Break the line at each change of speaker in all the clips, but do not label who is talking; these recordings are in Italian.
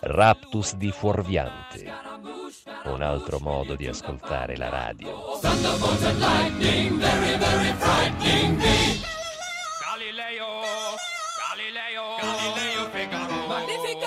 Raptus di Fuorviante. Un altro modo di ascoltare la radio. Galileo, Galileo, Galileo Figaro. Magnifico!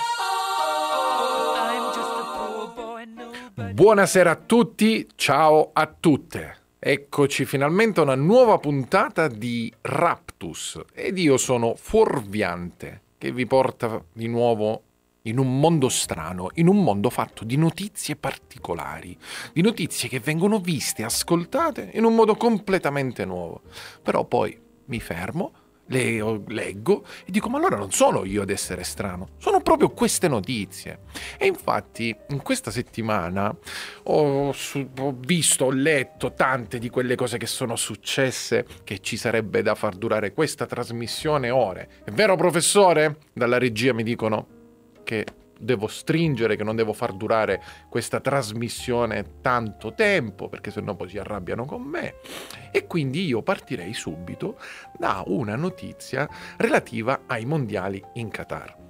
Buonasera a tutti, ciao a tutte. Eccoci finalmente a una nuova puntata di Raptus ed io sono Fuorviante che vi porta di nuovo in un mondo strano, in un mondo fatto di notizie particolari, di notizie che vengono viste, ascoltate in un modo completamente nuovo. Però poi mi fermo, le leggo e dico ma allora non sono io ad essere strano, sono proprio queste notizie. E infatti in questa settimana ho, su, ho, visto, ho letto tante di quelle cose che sono successe che ci sarebbe da far durare questa trasmissione ore. È vero professore? Dalla regia mi dicono che devo stringere, che non devo far durare questa trasmissione tanto tempo, perché sennò poi si arrabbiano con me. E quindi io partirei subito da una notizia relativa ai mondiali in Qatar.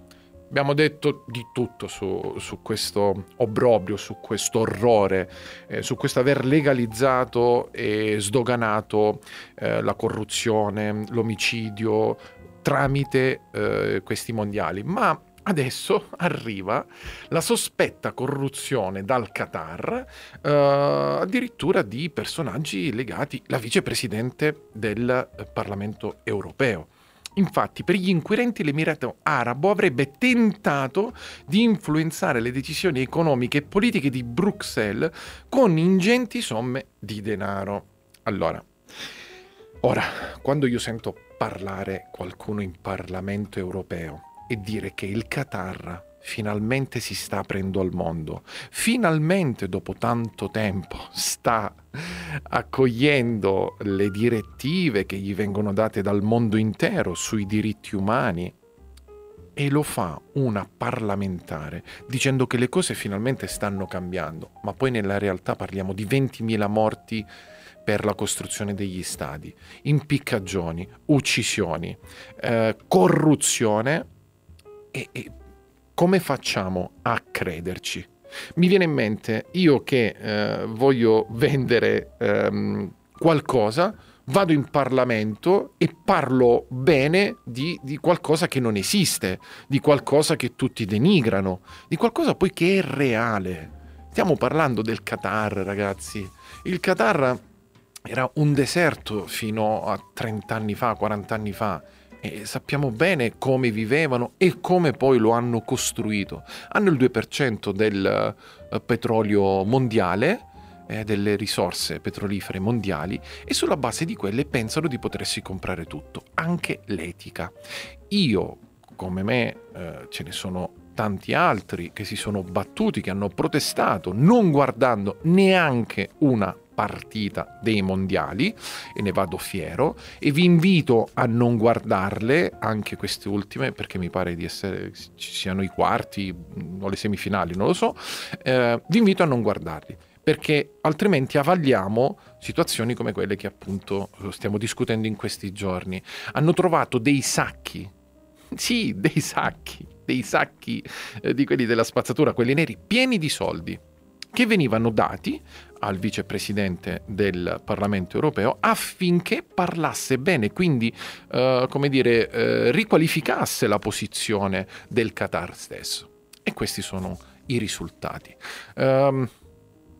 Abbiamo detto di tutto su, su questo obbrobrio, su questo orrore, eh, su questo aver legalizzato e sdoganato eh, la corruzione, l'omicidio tramite eh, questi mondiali. Ma Adesso arriva la sospetta corruzione dal Qatar, eh, addirittura di personaggi legati alla vicepresidente del Parlamento europeo. Infatti, per gli inquirenti l'Emirato Arabo avrebbe tentato di influenzare le decisioni economiche e politiche di Bruxelles con ingenti somme di denaro. Allora, ora, quando io sento parlare qualcuno in Parlamento europeo, e dire che il Qatar finalmente si sta aprendo al mondo, finalmente dopo tanto tempo sta accogliendo le direttive che gli vengono date dal mondo intero sui diritti umani e lo fa una parlamentare dicendo che le cose finalmente stanno cambiando, ma poi nella realtà parliamo di 20.000 morti per la costruzione degli stadi, impiccagioni, uccisioni, eh, corruzione e, e come facciamo a crederci? Mi viene in mente io che eh, voglio vendere ehm, qualcosa, vado in Parlamento e parlo bene di, di, qualcosa che non esiste, di qualcosa che tutti denigrano, di qualcosa poi che è reale. Stiamo parlando del Qatar, ragazzi. Il Qatar era un deserto fino a 30 anni fa, 40 anni fa e sappiamo bene come vivevano e come poi lo hanno costruito. Hanno il 2% del uh, petrolio mondiale, eh, delle risorse petrolifere mondiali e sulla base di quelle pensano di potersi comprare tutto, anche l'etica. Io, come me, eh, ce ne sono tanti altri che si sono battuti, che hanno protestato, non guardando neanche una partita dei mondiali e ne vado fiero e vi invito a non guardarle anche queste ultime perché mi pare di essere ci siano i quarti o le semifinali non lo so eh, vi invito a non guardarli perché altrimenti avagliamo situazioni come quelle che appunto stiamo discutendo in questi giorni. Hanno trovato dei sacchi sì dei sacchi dei sacchi eh, di quelli della spazzatura quelli neri pieni di soldi che venivano dati al vicepresidente del Parlamento europeo affinché parlasse bene, quindi eh, come dire, eh, riqualificasse la posizione del Qatar stesso. E questi sono i risultati. Um,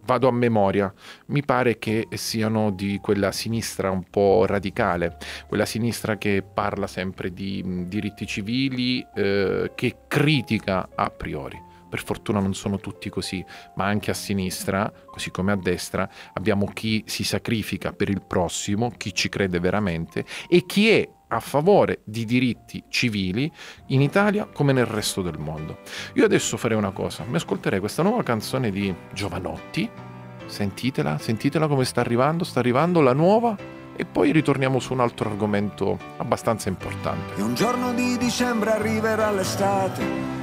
vado a memoria, mi pare che siano di quella sinistra un po' radicale, quella sinistra che parla sempre di diritti civili, eh, che critica a priori per fortuna non sono tutti così, ma anche a sinistra, così come a destra, abbiamo chi si sacrifica per il prossimo, chi ci crede veramente e chi è a favore di diritti civili in Italia come nel resto del mondo. Io adesso farei una cosa, mi ascolterei questa nuova canzone di Giovanotti, sentitela, sentitela come sta arrivando, sta arrivando la nuova e poi ritorniamo su un altro argomento abbastanza importante.
E un giorno di dicembre arriverà l'estate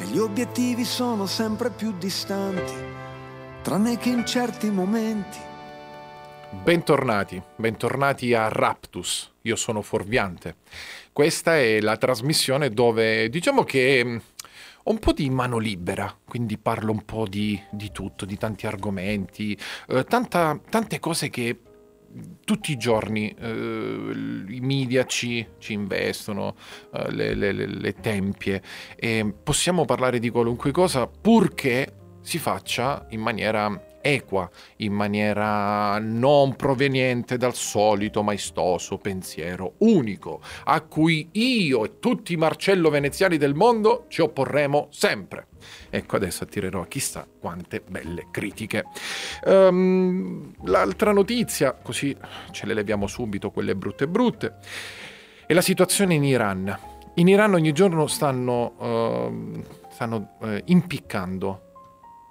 e gli obiettivi sono sempre più distanti, tranne che in certi momenti.
Bentornati, bentornati a Raptus, io sono Forviante. Questa è la trasmissione dove diciamo che ho un po' di mano libera, quindi parlo un po' di, di tutto, di tanti argomenti, eh, tanta, tante cose che tutti i giorni eh, i media ci, ci investono, eh, le, le, le, tempie, e possiamo parlare di qualunque cosa purché si faccia in maniera equa, in maniera non proveniente dal solito maestoso pensiero unico, a cui io e tutti i Marcello veneziani del mondo ci opporremo sempre. Ecco, adesso attirerò chissà quante belle critiche. Um, l'altra notizia, così ce le leviamo subito, quelle brutte brutte, è la situazione in Iran. In Iran ogni giorno stanno, uh, stanno uh, impiccando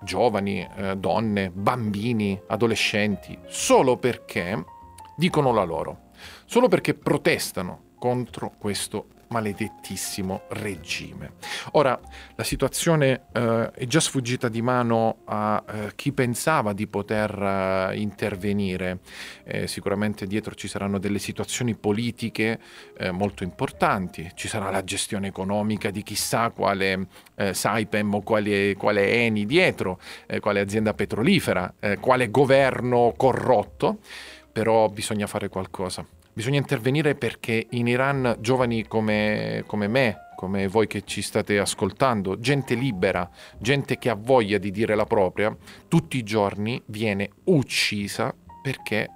giovani, eh, donne, bambini, adolescenti, solo perché dicono la loro, solo perché protestano contro questo maledettissimo regime. Ora, la situazione eh, è già sfuggita di mano a eh, chi pensava di poter eh, intervenire. Eh, sicuramente dietro ci saranno delle situazioni politiche eh, molto importanti, ci sarà la gestione economica di chissà quale eh, Saipem o quale, quale Eni dietro, quale azienda petrolifera, quale governo corrotto, però bisogna fare qualcosa. Bisogna intervenire perché in Iran giovani come, come me, come voi che ci state ascoltando, gente libera, gente che ha voglia di dire la propria, tutti i giorni viene uccisa perché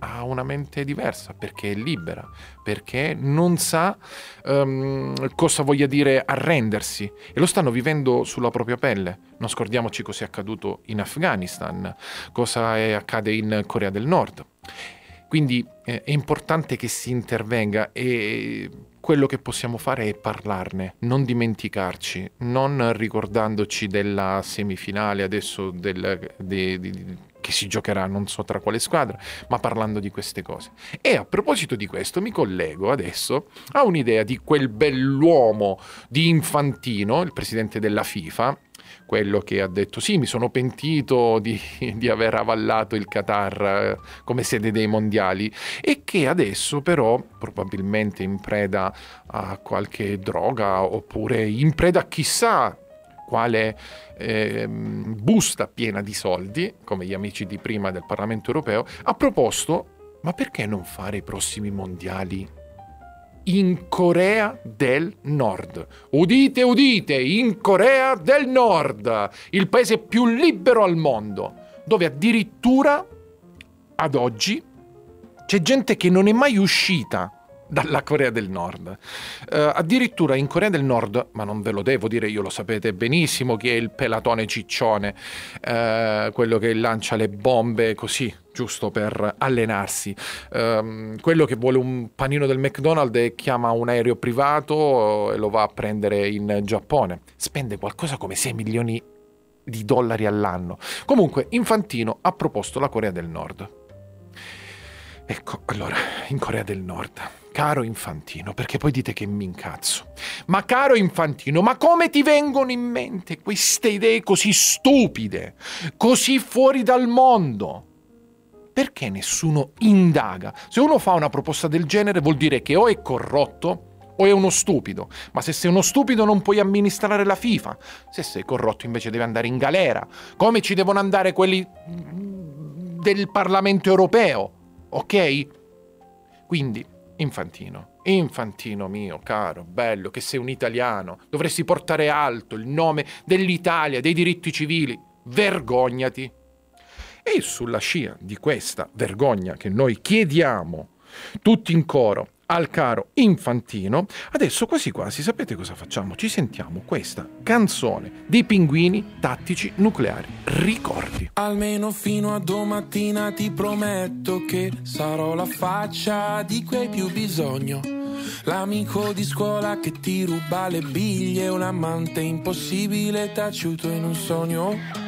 ha una mente diversa, perché è libera, perché non sa um, cosa voglia dire arrendersi e lo stanno vivendo sulla propria pelle. Non scordiamoci cosa è accaduto in Afghanistan, cosa è, accade in Corea del Nord. Quindi eh, è importante che si intervenga e quello che possiamo fare è parlarne, non dimenticarci, non ricordandoci della semifinale adesso del, de, de, che si giocherà non so tra quale squadra, ma parlando di queste cose. E a proposito di questo mi collego adesso a un'idea di quel bell'uomo di Infantino, il presidente della FIFA, quello che ha detto sì, mi sono pentito di, di, aver avallato il Qatar eh, come sede dei mondiali e che adesso però probabilmente in preda a qualche droga oppure in preda a chissà quale eh, busta piena di soldi, come gli amici di prima del Parlamento europeo, ha proposto ma perché non fare i prossimi mondiali in Corea del Nord. Udite, udite, in Corea del Nord, il paese più libero al mondo, dove addirittura ad oggi c'è gente che non è mai uscita dalla Corea del Nord. Uh, addirittura in Corea del Nord, ma non ve lo devo dire, io lo sapete benissimo chi è il pelatone ciccione, uh, quello che lancia le bombe così, giusto per allenarsi. Uh, quello che vuole un panino del McDonald's e chiama un aereo privato e lo va a prendere in Giappone. Spende qualcosa come 6 milioni di dollari all'anno. Comunque, Infantino ha proposto la Corea del Nord. Ecco, allora, in Corea del Nord Caro Infantino, perché poi dite che mi incazzo. Ma caro Infantino, ma come ti vengono in mente queste idee così stupide, così fuori dal mondo? Perché nessuno indaga? Se uno fa una proposta del genere vuol dire che o è corrotto o è uno stupido. Ma se sei uno stupido non puoi amministrare la FIFA. Se sei corrotto invece devi andare in galera. Come ci devono andare quelli del Parlamento europeo. Ok? Quindi Infantino, infantino mio, caro, bello, che sei un italiano, dovresti portare alto il nome dell'Italia, dei diritti civili. Vergognati. E sulla scia di questa vergogna che noi chiediamo tutti in coro al caro Infantino, adesso quasi quasi sapete cosa facciamo? Ci sentiamo questa canzone dei pinguini tattici nucleari. Ricordi.
Almeno fino a domattina ti prometto che sarò la faccia di cui più bisogno. L'amico di scuola che ti ruba le biglie, un amante impossibile taciuto in un sogno.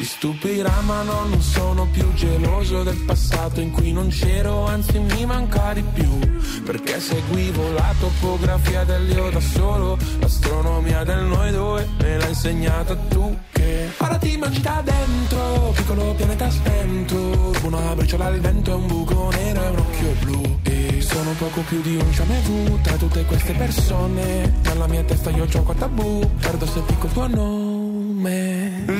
Ti stupirà ma no, non sono più geloso del passato in cui non c'ero, anzi mi manca di più. Perché seguivo la topografia dell'io da solo, l'astronomia del noi due me l'ha insegnata tu che ora ti mangi da dentro, piccolo pianeta spento, una briciola al vento e un buco nero e un occhio blu. E sono poco più di un jamais vu tra tutte queste persone, nella mia testa io gioco a tabù, perdo se dico il tuo nome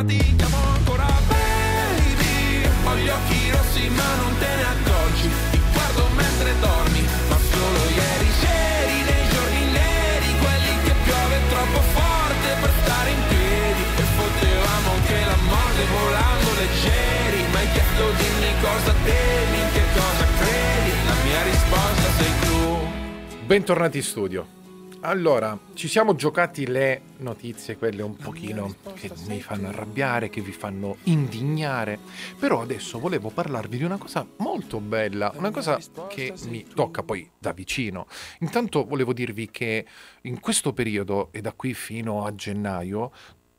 cosa temi, in che cosa credi? La mia risposta sei tu.
Bentornati in studio. Allora, ci siamo giocati le notizie, quelle un pochino che mi fanno arrabbiare, che vi fanno indignare, però adesso volevo parlarvi di una cosa molto bella, una cosa che mi tocca poi da vicino. Intanto volevo dirvi che in questo periodo e da qui fino a gennaio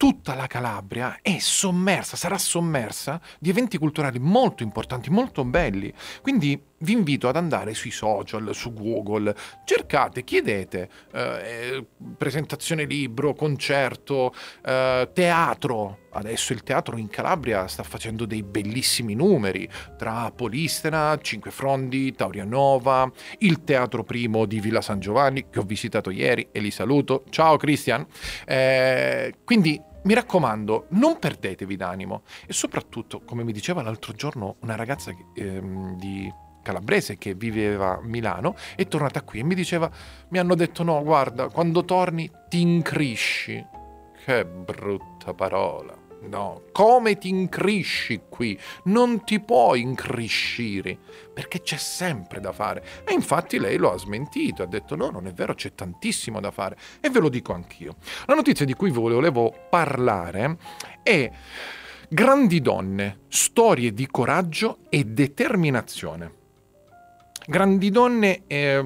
tutta la Calabria è sommersa, sarà sommersa di eventi culturali molto importanti, molto belli. Quindi vi invito ad andare sui social, su Google, cercate, chiedete eh, presentazione libro, concerto, eh, teatro. Adesso il teatro in Calabria sta facendo dei bellissimi numeri tra Polistena, Cinque Frondi, Taurianova, il Teatro Primo di Villa San Giovanni che ho visitato ieri e li saluto. Ciao Cristian. Eh, quindi mi raccomando, non perdetevi d'animo e soprattutto, come mi diceva l'altro giorno una ragazza ehm, di calabrese che viveva a Milano è tornata qui e mi diceva mi hanno detto no, guarda, quando torni ti incrisci. Che brutta parola. No, come ti incrisci qui? Non ti puoi incriscire, perché c'è sempre da fare. E infatti lei lo ha smentito, ha detto no, non è vero, c'è tantissimo da fare. E ve lo dico anch'io. La notizia di cui volevo parlare è Grandi donne, storie di coraggio e determinazione. Grandi Donne è,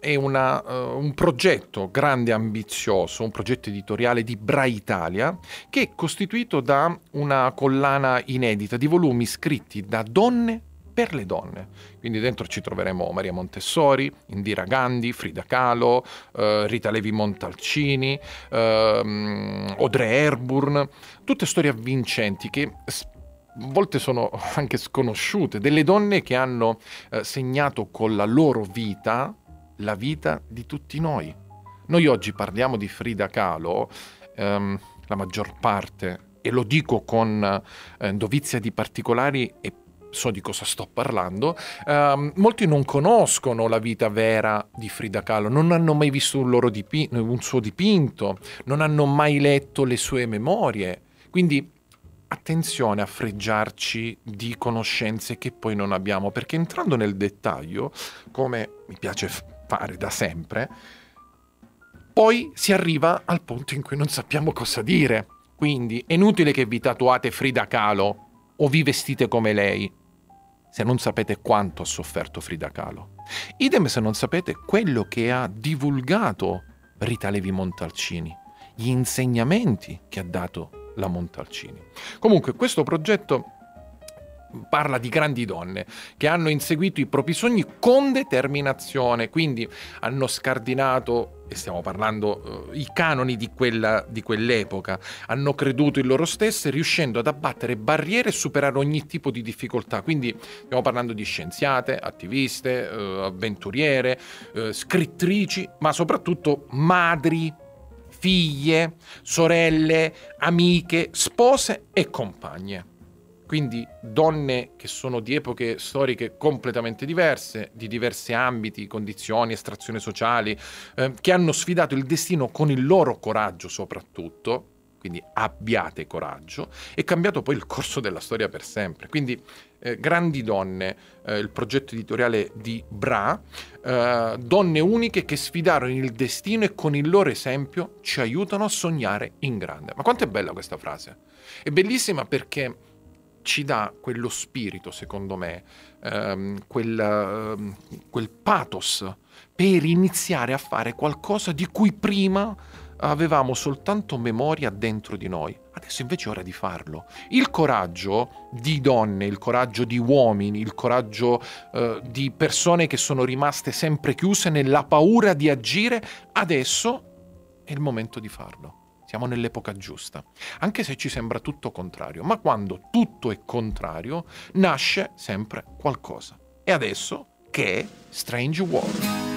è una, uh, un progetto grande e ambizioso, un progetto editoriale di Bra Italia, che è costituito da una collana inedita di volumi scritti da donne per le donne. Quindi dentro ci troveremo Maria Montessori, Indira Gandhi, Frida Kahlo, uh, Rita Levi Montalcini, uh, Audrey Hepburn, tutte storie avvincenti che a volte sono anche sconosciute, delle donne che hanno eh, segnato con la loro vita la vita di tutti noi. Noi oggi parliamo di Frida Kahlo, ehm, la maggior parte, e lo dico con eh, dovizia di particolari e so di cosa sto parlando, ehm, molti non conoscono la vita vera di Frida Kahlo, non hanno mai visto un, dipi- un suo dipinto, non hanno mai letto le sue memorie. Quindi attenzione a freggiarci di conoscenze che poi non abbiamo, perché entrando nel dettaglio, come mi piace fare da sempre, poi si arriva al punto in cui non sappiamo cosa dire. Quindi è inutile che vi tatuate Frida Kahlo o vi vestite come lei, se non sapete quanto ha sofferto Frida Kahlo. Idem se non sapete quello che ha divulgato Rita Levi Montalcini, gli insegnamenti che ha dato la Montalcini. Comunque questo progetto parla di grandi donne che hanno inseguito i propri sogni con determinazione, quindi hanno scardinato, e stiamo parlando, uh, i canoni di, quella, di quell'epoca, hanno creduto in loro stesse riuscendo ad abbattere barriere e superare ogni tipo di difficoltà. Quindi stiamo parlando di scienziate, attiviste, uh, avventuriere, uh, scrittrici, ma soprattutto madri, figlie, sorelle, amiche, spose e compagne. Quindi donne che sono di epoche storiche completamente diverse, di diversi ambiti, condizioni, estrazioni sociali, eh, che hanno sfidato il destino con il loro coraggio soprattutto, quindi abbiate coraggio, e cambiato poi il corso della storia per sempre. Quindi eh, Grandi Donne, eh, il progetto editoriale di Bra, eh, donne uniche che sfidarono il destino e con il loro esempio ci aiutano a sognare in grande. Ma quanto è bella questa frase? È bellissima perché ci dà quello spirito, secondo me, ehm, quel, ehm, quel pathos per iniziare a fare qualcosa di cui prima
avevamo soltanto memoria dentro di noi. Adesso invece è ora di farlo. Il coraggio di donne, il coraggio di uomini, il coraggio eh, di persone che sono rimaste sempre chiuse nella paura di agire, adesso è il momento di farlo. Siamo nell'epoca giusta, anche se ci sembra tutto contrario, ma quando tutto è contrario nasce sempre qualcosa. E adesso che è Strange World.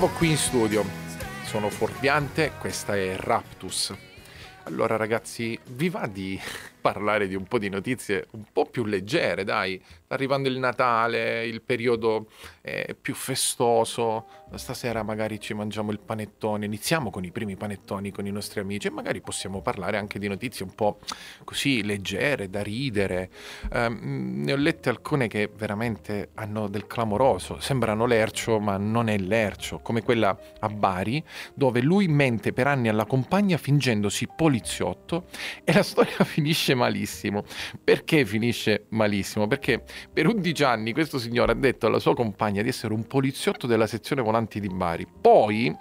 nuovo qui in studio. Sono Forbiante, questa è Raptus. Allora ragazzi, vi va di parlare di un po' di notizie un po' più leggere, dai,
arrivando il Natale, il periodo eh, più festoso, stasera magari ci mangiamo il panettone, iniziamo con i primi panettoni con i nostri amici e magari possiamo parlare anche di notizie un po' così leggere, da ridere. Eh, ne ho lette alcune che veramente hanno del clamoroso, sembrano lercio ma non è lercio, come quella a Bari dove lui mente per anni alla compagna fingendosi poliziotto e la storia finisce malissimo. Perché finisce malissimo? Perché per 11 anni questo signore ha detto alla sua compagna di essere un poliziotto della sezione volanti di Bari. Poi,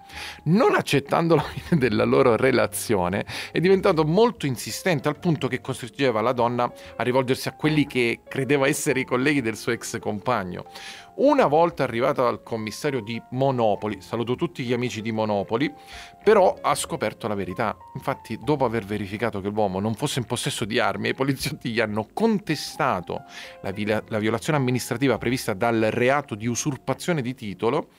non accettando la fine della loro relazione, è diventato molto insistente al punto che costringeva la donna a rivolgersi a quelli che credeva essere i colleghi del suo ex compagno. Una volta arrivata al commissario di Monopoli, saluto tutti gli amici di Monopoli, però ha scoperto la verità. Infatti, dopo aver verificato che l'uomo non fosse in possesso di armi, i poliziotti gli hanno contestato la, viola- la violazione amministrativa prevista dal reato di usurpazione di titolo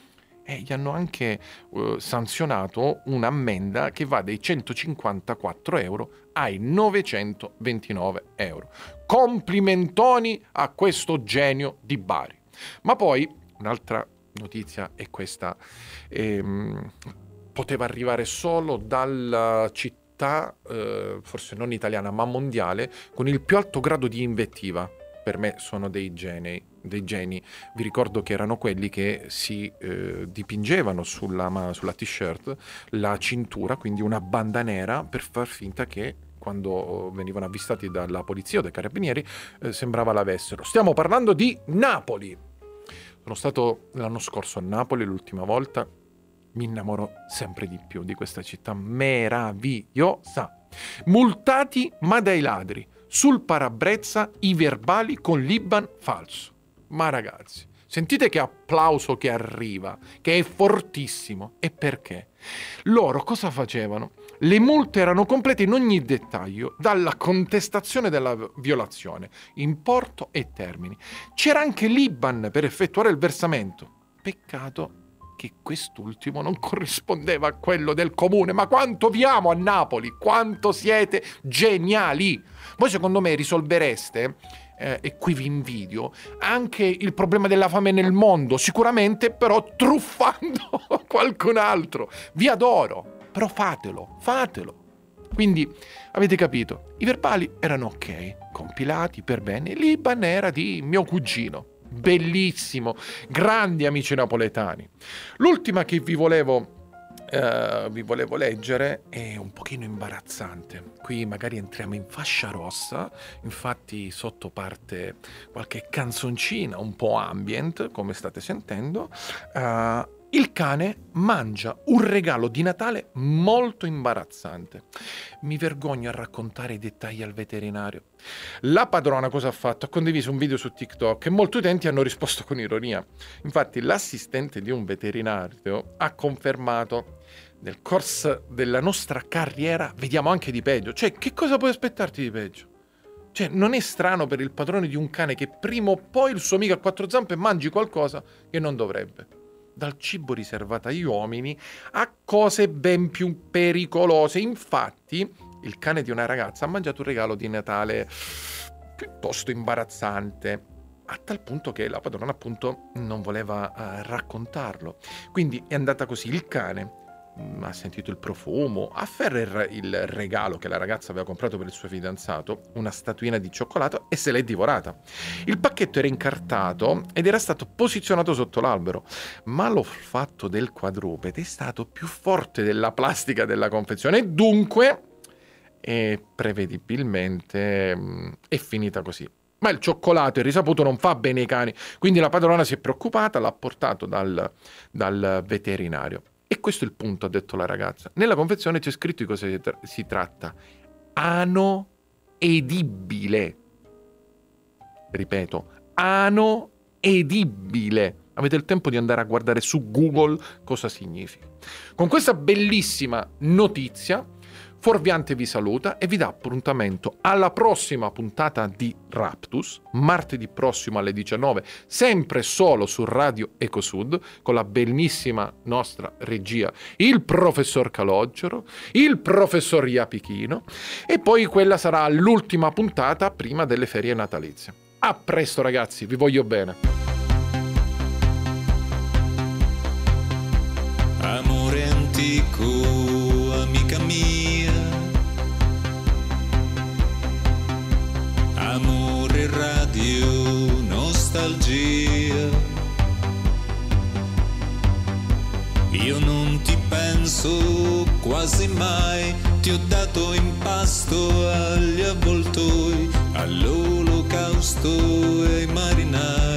e gli hanno anche eh, sanzionato un'ammenda che va dai 154 euro ai 929 euro. Complimentoni a questo genio di Bari. Ma poi un'altra notizia è questa. Ehm, poteva arrivare solo dalla città, eh, forse non italiana, ma mondiale, con il più alto grado di invettiva. Per me sono dei geni, dei geni. Vi ricordo che erano quelli che si eh, dipingevano sulla, sulla t-shirt la cintura, quindi una banda nera, per far finta che quando venivano avvistati dalla polizia o dai carabinieri, eh, sembrava l'avessero. Stiamo parlando di Napoli. Sono stato l'anno scorso a Napoli l'ultima volta, mi innamoro sempre di più di questa città meravigliosa. Multati ma dai ladri, sul parabrezza i verbali con l'Iban falso. Ma ragazzi, sentite che applauso che arriva, che è fortissimo. E perché? Loro cosa facevano? Le multe erano complete in ogni dettaglio, dalla contestazione della violazione, importo e termini. C'era anche l'IBAN per effettuare il versamento. Peccato che quest'ultimo non corrispondeva a quello del comune. Ma quanto vi amo a Napoli, quanto siete geniali! Voi secondo me risolvereste eh, e qui vi invidio, anche il problema della fame nel mondo, sicuramente però truffando qualcun altro. Vi adoro però fatelo, fatelo. Quindi avete capito, i verbali erano ok, compilati per bene, l'Iban era di mio cugino. Bellissimo, grandi amici napoletani. L'ultima che vi volevo Uh, vi volevo leggere è un pochino imbarazzante. Qui magari entriamo in fascia rossa, infatti sotto parte qualche canzoncina un po' ambient, come state sentendo. Uh, il cane mangia un regalo di Natale molto imbarazzante. Mi vergogno a raccontare i dettagli al veterinario. La padrona cosa ha fatto? Ha condiviso un video su TikTok e molti utenti hanno risposto con ironia. Infatti l'assistente di un veterinario ha confermato nel corso della nostra carriera vediamo anche di peggio. Cioè, che cosa puoi aspettarti di peggio? Cioè, non è strano per il padrone di un cane che prima o poi il suo amico a quattro zampe mangi qualcosa che non dovrebbe dal cibo riservato agli uomini a cose ben più pericolose. Infatti, il cane di una ragazza ha mangiato un regalo di Natale piuttosto imbarazzante a tal punto che la padrona appunto non voleva uh, raccontarlo. Quindi è andata così, il cane ha sentito il profumo, afferra il regalo che la ragazza aveva comprato per il suo fidanzato, una statuina di cioccolato, e se l'è divorata. Il pacchetto era incartato ed era stato posizionato sotto l'albero, ma l'olfatto del quadrupede è stato più forte della plastica della confezione e dunque, e prevedibilmente, mm, è finita così. Ma il cioccolato, il risaputo, non fa bene ai cani, quindi la padrona si è preoccupata, l'ha portato dal, dal veterinario. E questo è il punto, ha detto la ragazza. Nella confezione c'è scritto di cosa si tratta. Ano edibile. Ripeto, ano edibile. Avete il tempo di andare a guardare su Google cosa significa. Con questa bellissima notizia Fuorviante vi saluta e vi dà appuntamento alla prossima puntata di Raptus, martedì prossimo alle 19, sempre solo su Radio Ecosud, con la bellissima nostra regia, il professor Calogero, il professor Iapichino, e poi quella sarà l'ultima puntata prima delle ferie natalizie. A presto ragazzi, vi voglio bene.
Amore antico, Amore radio, nostalgia. Io non ti penso quasi mai, ti ho dato in pasto agli avvoltoi, all'olocausto e ai marinai.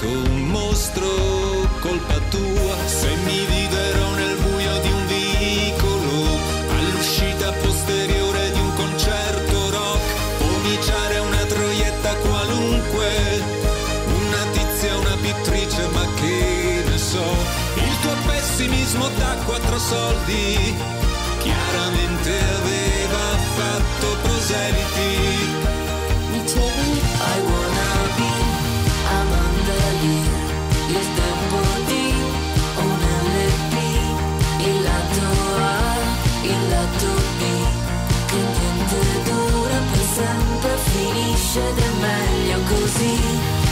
Diventato un mostro, colpa tua, se mi vivrò nel buio di un vicolo, all'uscita posteriore di un concerto rock, pomiciare una troietta qualunque, una tizia, una pittrice, ma che ne so, il tuo pessimismo da quattro soldi,
È meglio così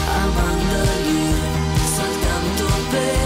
Amanda Lear Soltanto per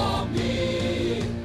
comigo.